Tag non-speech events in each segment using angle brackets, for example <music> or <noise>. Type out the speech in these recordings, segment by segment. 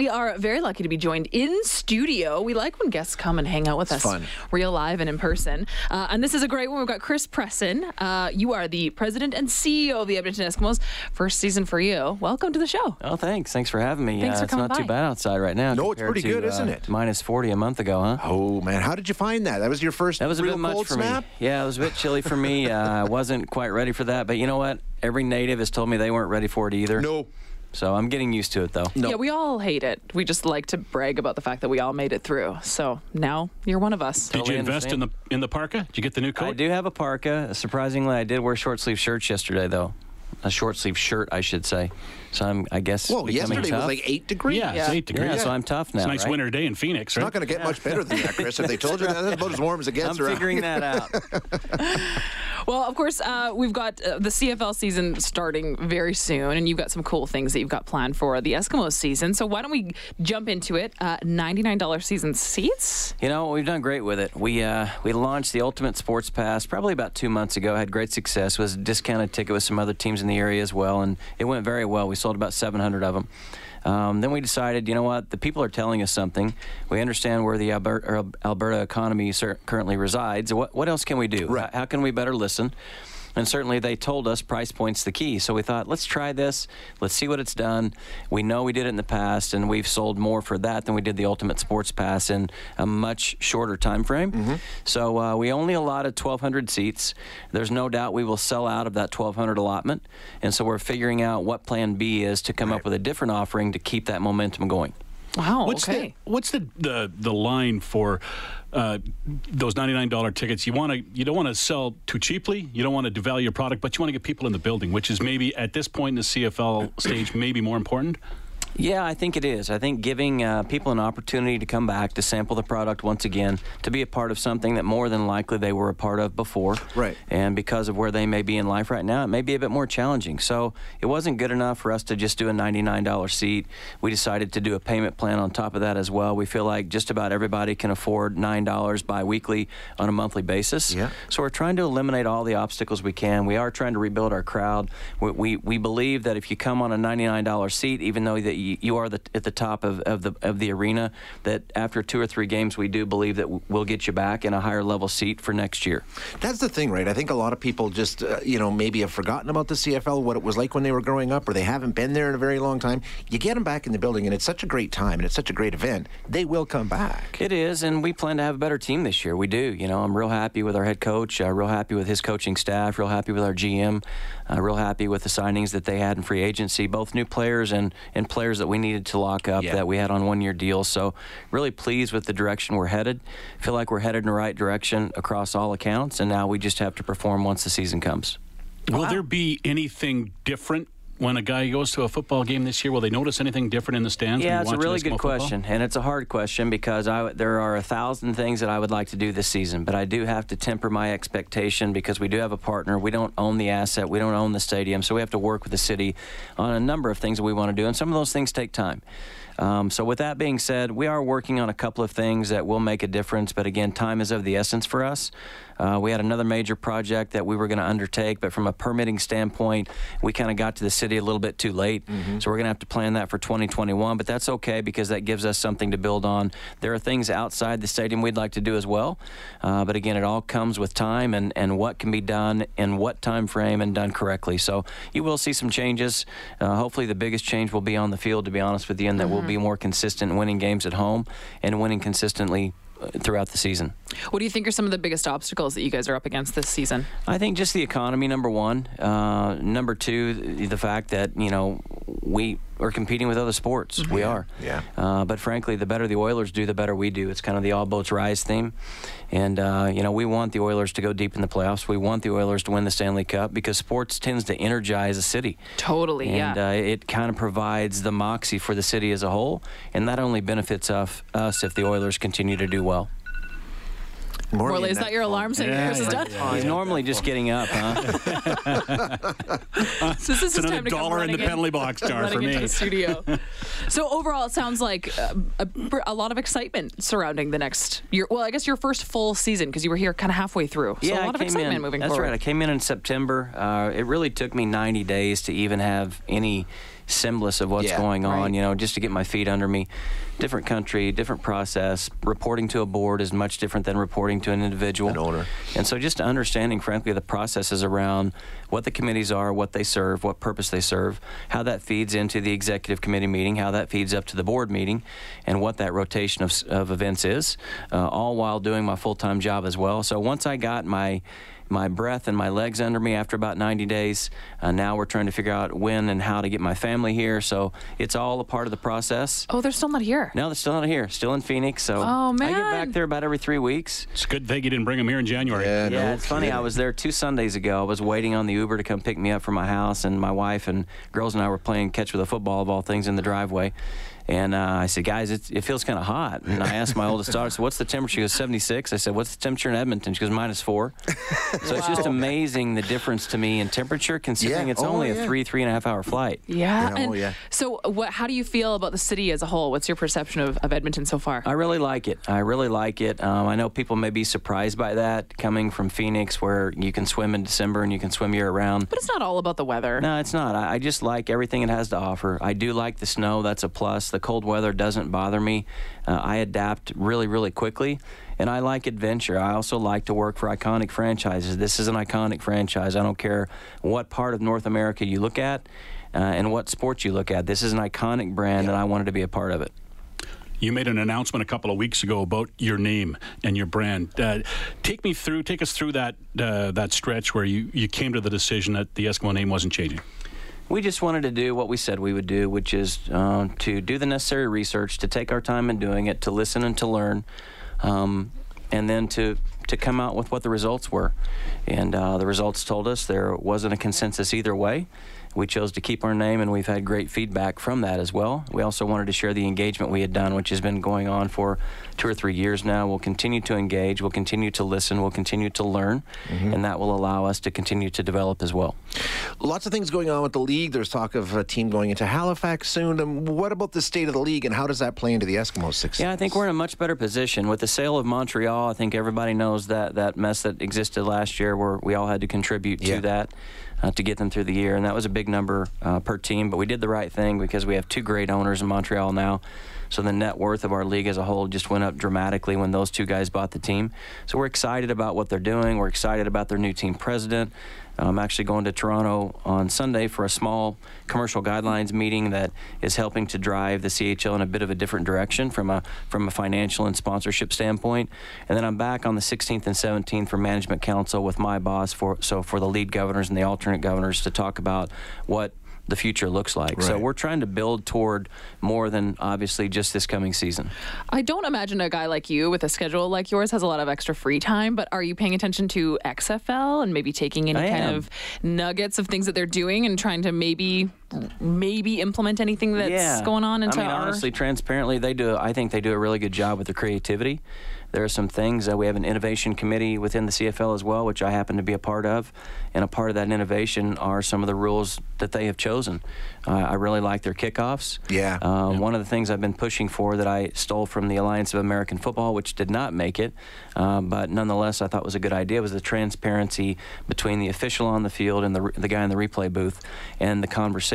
we are very lucky to be joined in studio. We like when guests come and hang out with us, fun. real live and in person. Uh, and this is a great one. We've got Chris Presson. Uh, you are the president and CEO of the Edmonton Eskimos. First season for you. Welcome to the show. Oh, thanks. Thanks for having me. Thanks uh, for it's coming not too bad outside right now. No, it's pretty to, good, isn't uh, it? Minus 40 a month ago, huh? Oh man, how did you find that? That was your first That was a real bit much cold for snap. me. Yeah, it was a bit chilly for me. <laughs> Uh, I wasn't quite ready for that. But you know what? Every native has told me they weren't ready for it either. No, So I'm getting used to it, though. No. Yeah, we all hate it. We just like to brag about the fact that we all made it through. So now you're one of us. Did Totally you invest in the in the parka? Did you get the new coat? I do have a parka. Surprisingly, I did wear short sleeve shirts yesterday, though. A short sleeve shirt, I should say. So I'm, I guess, well, yesterday tough. was like eight degrees. Yeah, Yeah. it's eight degrees. yeah, so I'm tough now. It's a nice right? winter day in Phoenix, It's right? not going to get much better than that, Chris. If they told you that, that's about as warm as it gets I'm around. figuring that <laughs> out. Well, of course, uh, we've got uh, the CFL season starting very soon, and you've got some cool things that you've got planned for the Eskimos season. So why don't we jump into it? Uh, $99 season seats. You know, we've done great with it. We uh, we launched the Ultimate Sports Pass probably about two months ago. Had great success. Was a discounted ticket with some other teams in the area as well, and it went very well. We sold about 700 of them. Um, then we decided, you know what? The people are telling us something. We understand where the Alberta, Alberta economy currently resides. What, what else can we do? Right. How can we better listen? And certainly they told us price point's the key. So we thought, let's try this. Let's see what it's done. We know we did it in the past, and we've sold more for that than we did the Ultimate Sports Pass in a much shorter time frame. So uh, we only allotted 1,200 seats. There's no doubt we will sell out of that 1,200 allotment. And so we're figuring out what Plan B is to come up with a different offering to keep that momentum going. Wow. What's okay. the what's the the, the line for uh, those ninety nine dollar tickets? You want to you don't want to sell too cheaply. You don't want to devalue your product, but you want to get people in the building, which is maybe at this point in the CFL stage maybe more important. Yeah, I think it is. I think giving uh, people an opportunity to come back to sample the product once again, to be a part of something that more than likely they were a part of before. Right. And because of where they may be in life right now, it may be a bit more challenging. So it wasn't good enough for us to just do a $99 seat. We decided to do a payment plan on top of that as well. We feel like just about everybody can afford $9 biweekly on a monthly basis. Yeah. So we're trying to eliminate all the obstacles we can. We are trying to rebuild our crowd. We, we, we believe that if you come on a $99 seat, even though that you, you are the, at the top of, of the of the arena, that after two or three games, we do believe that we'll get you back in a higher level seat for next year. That's the thing, right? I think a lot of people just, uh, you know, maybe have forgotten about the CFL, what it was like when they were growing up, or they haven't been there in a very long time. You get them back in the building, and it's such a great time, and it's such a great event. They will come back. It is, and we plan to have a better team this year. We do. You know, I'm real happy with our head coach, uh, real happy with his coaching staff, real happy with our GM, uh, real happy with the signings that they had in free agency, both new players and, and players that we needed to lock up Yeah. that we had on one year deals. So, really pleased with the direction we're headed. Feel like we're headed in the right direction across all accounts, and now we just have to perform once the season comes. Will there be anything different when a guy goes to a football game this year? Will they notice anything different in the stands? Yeah, it's a really good football? question, and it's a hard question because I, there are a thousand things that I would like to do this season, but I do have to temper my expectation because we do have a partner. We don't own the asset, we don't own the stadium, so we have to work with the city on a number of things that we want to do, and some of those things take time. Um, so, with that being said, we are working on a couple of things that will make a difference, but again, time is of the essence for us. Uh, we had another major project that we were going to undertake, but from a permitting standpoint, we kind of got to the city a little bit too late. So we're going to have to plan that for 2021, but that's okay because that gives us something to build on. There are things outside the stadium we'd like to do as well, uh, but again, it all comes with time and, and what can be done in what time frame and done correctly. So you will see some changes. Uh, hopefully, the biggest change will be on the field, to be honest with you, and that we'll be more consistent winning games at home and winning consistently throughout the season. What do you think are some of the biggest obstacles that you guys are up against this season? I think just the economy, number one. Uh, number two, the the fact that you know we are competing with other sports. We are. yeah. Uh, but frankly, the better the Oilers do, the better we do. It's kind of the all boats rise theme, and uh, you know we want the Oilers to go deep in the playoffs. We want the Oilers to win the Stanley Cup because sports tends to energize a city. Totally, And yeah. uh, it kind of provides the moxie for the city as a whole, and that only benefits us if the Oilers continue to do well. Morley, is that your alarm saying Yeah, Chris is yeah, done? He's normally just getting up, huh? <laughs> So this is It's another time to dollar in the running penalty box jar for running into me. the studio. <laughs> so overall, it sounds like uh, a, a lot of excitement surrounding the next year. Well, I guess your first full season because you were here kind of halfway through. So yeah, a lot I of came excitement in, moving that's forward. right. I came in in September. Uh, it really took me 90 days to even have any semblance of what's Yeah, going on. right. You know, just to get my feet under me. Different country, different process. Reporting to a board is much different than reporting to an individual. An owner. And so just understanding, frankly, the processes around what the committees are, what they serve, what purpose they serve, how that feeds into the executive committee meeting, how that feeds up to the board meeting, and what that rotation of, of events is, uh, all while doing my full-time job as well. So once I got my my breath and my legs under me after about 90 days. Uh, now we're trying to figure out when and how to get my family here. So it's all a part of the process. Oh, they're still not here. No, they're still not here. Still in Phoenix. So Oh, man. I get back there about every three weeks. It's a good thing you didn't bring him here in January. Yeah, Yeah, no it's funny. I was there two Sundays ago. I was waiting on the Uber to come pick me up from my house, and my wife and girls and I were playing catch with a football of all things in the driveway. And uh, I said, guys, it, it feels kind of hot. And I asked my oldest daughter, so what's the temperature? She goes, 76. I said, what's the temperature in Edmonton? She goes, minus four. So it's just amazing the difference to me in temperature, considering Yeah. it's Oh, only yeah. a three, three and a half hour flight. Yeah. Yeah, and oh, yeah. So, what? How do you feel about the city as a whole? What's your perception of, of Edmonton so far? I really like it. I really like it. Um, I know people may be surprised by that coming from Phoenix, where you can swim in December and you can swim year round. but it's not all about the weather. No, it's not. I, I just like everything it has to offer. I do like the snow. That's a plus. The cold weather doesn't bother me. Uh, I adapt really, really quickly. And I like adventure. I also like to work for iconic franchises. This is an iconic franchise. I don't care what part of North America you look at uh, and what sports you look at. This is an iconic brand, and I wanted to be a part of it. You made an announcement a couple of weeks ago about your name and your brand. Uh, take me through, take us through that uh, that stretch where you, you came to the decision that the Eskimo name wasn't changing. We just wanted to do what we said we would do, which is uh, to do the necessary research, to take our time in doing it, to listen and to learn, um, and then to to come out with what the results were. And uh, the results told us there wasn't a consensus either way. We chose to keep our name, and we've had great feedback from that as well. We also wanted to share the engagement we had done, which has been going on for two or three years now. We'll continue to engage, we'll continue to listen, we'll continue to learn, and that will allow us to continue to develop as well. Lots of things going on with the league. There's talk of a team going into Halifax soon. Um, what about the state of the league, and how does that play into the Eskimos' success? Yeah, I think we're in a much better position with the sale of Montreal. I think everybody knows that that mess that existed last year, where we all had to contribute Yeah. to that uh, to get them through the year, and that was a big number uh, per team. But we did the right thing because we have two great owners in Montreal now. So the net worth of our league as a whole just went up dramatically when those two guys bought the team. So we're excited about what they're doing. We're excited about their new team president. Uh, I'm actually going to Toronto on Sunday for a small commercial guidelines meeting that is helping to drive the CFL in a bit of a different direction from a from a financial and sponsorship standpoint. And then I'm back on the 16th and 17th for management council with my boss for so for the lead governors and the alternate governors to talk about what the future looks like. So we're trying to build toward more than obviously just this coming season. I don't imagine a guy like you with a schedule like yours has a lot of extra free time, but are you paying attention to XFL and maybe taking any I kind am. of nuggets of things that they're doing and trying to maybe maybe implement anything that's yeah. going on into I mean, our honestly, transparently, they do. I think they do a really good job with the creativity. There are some things that we have an innovation committee within the CFL as well, which I happen to be a part of, and a part of that innovation are some of the rules that they have chosen. Uh, I really like their kickoffs. Yeah. Um, One of the things I've been pushing for that I stole from the Alliance of American Football, which did not make it, um, but nonetheless I thought was a good idea, was the transparency between the official on the field and the, the guy in the replay booth, and the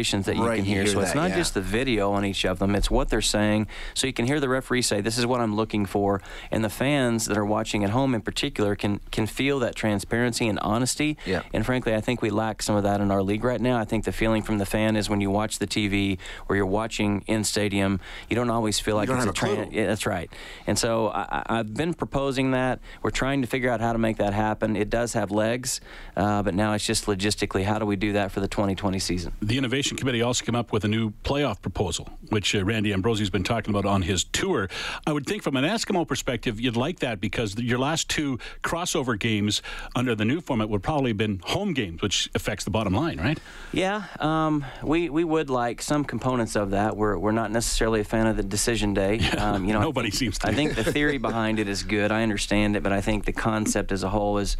conversations that you Right, can you hear. hear so it's not yeah. just the video on each of them; it's what they're saying. So you can hear the referee say, "This is what I'm looking for," and the fans that are watching at home, in particular, can can feel that transparency and honesty. Yeah. And frankly, I think we lack some of that in our league right now. I think the feeling from the fan is when you watch the TV or you're watching in stadium, you don't always feel like don't it's have a a tran- yeah, that's right. And so I, I- I've been proposing that. We're trying to figure out how to make that happen. It does have legs, uh, but now it's just logistically how do we do that for the 2020 season? The Innovation Committee also came up with a new playoff proposal, which uh, Randy Ambrosie's been talking about on his tour. I would think from an Eskimo perspective, you'd like that because your last two crossover games under the new format would probably have been home games, which affects the bottom line, right? Yeah, um, we we would like some components of that. We're we're not necessarily a fan of the decision day. <laughs> Um, you know, nobody think- seems to I think the theory behind it is good. I understand it, but I think the concept as a whole is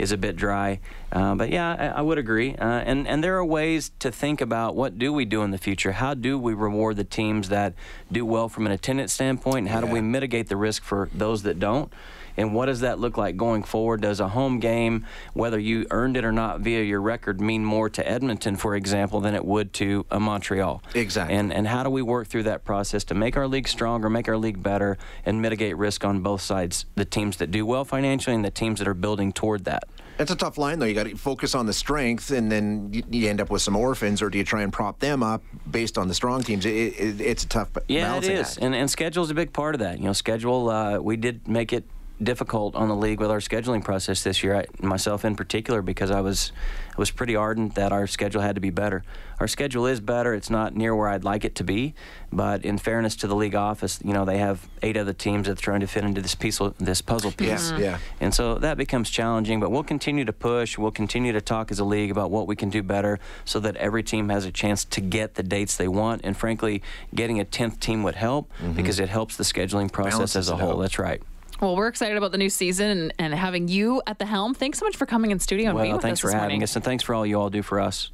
is a bit dry. Uh, but yeah, I, I would agree. Uh, and and there are ways to think about what do we do in the future. How do we reward the teams that do well from an attendance standpoint, and how do we mitigate the risk for those that don't? And what does that look like going forward? Does a home game, whether you earned it or not via your record, mean more to Edmonton, for example, than it would to a Montreal? Exactly. And and how do we work through that process to make our league stronger, make our league better, and mitigate risk on both sides? The teams that do well financially and the teams that are building toward that. It's a tough line, though. You got to focus on the strength, and then you, you end up with some orphans, or do you try and prop them up based on the strong teams? It, it, it's a tough Yeah, it is, act. and and schedule is a big part of that. You know, schedule. Uh, we did make it difficult on the league with our scheduling process this year. I, myself in particular, because I was I was pretty ardent that our schedule had to be better. Our schedule is better. It's not near where I'd like it to be, but in fairness to the league office, you know, they have eight other teams that's trying to fit into this piece, this puzzle piece. Yeah, yeah. And so that becomes challenging, but we'll continue to push. We'll continue to talk as a league about what we can do better so that every team has a chance to get the dates they want. And frankly, getting a 10th team would help mm-hmm. because it helps the scheduling process Balances as a whole. That's right. Well, we're excited about the new season and, and having you at the helm. Thanks so much for coming in studio and being Well, with thanks for having morning. us, and thanks for all you all do for us.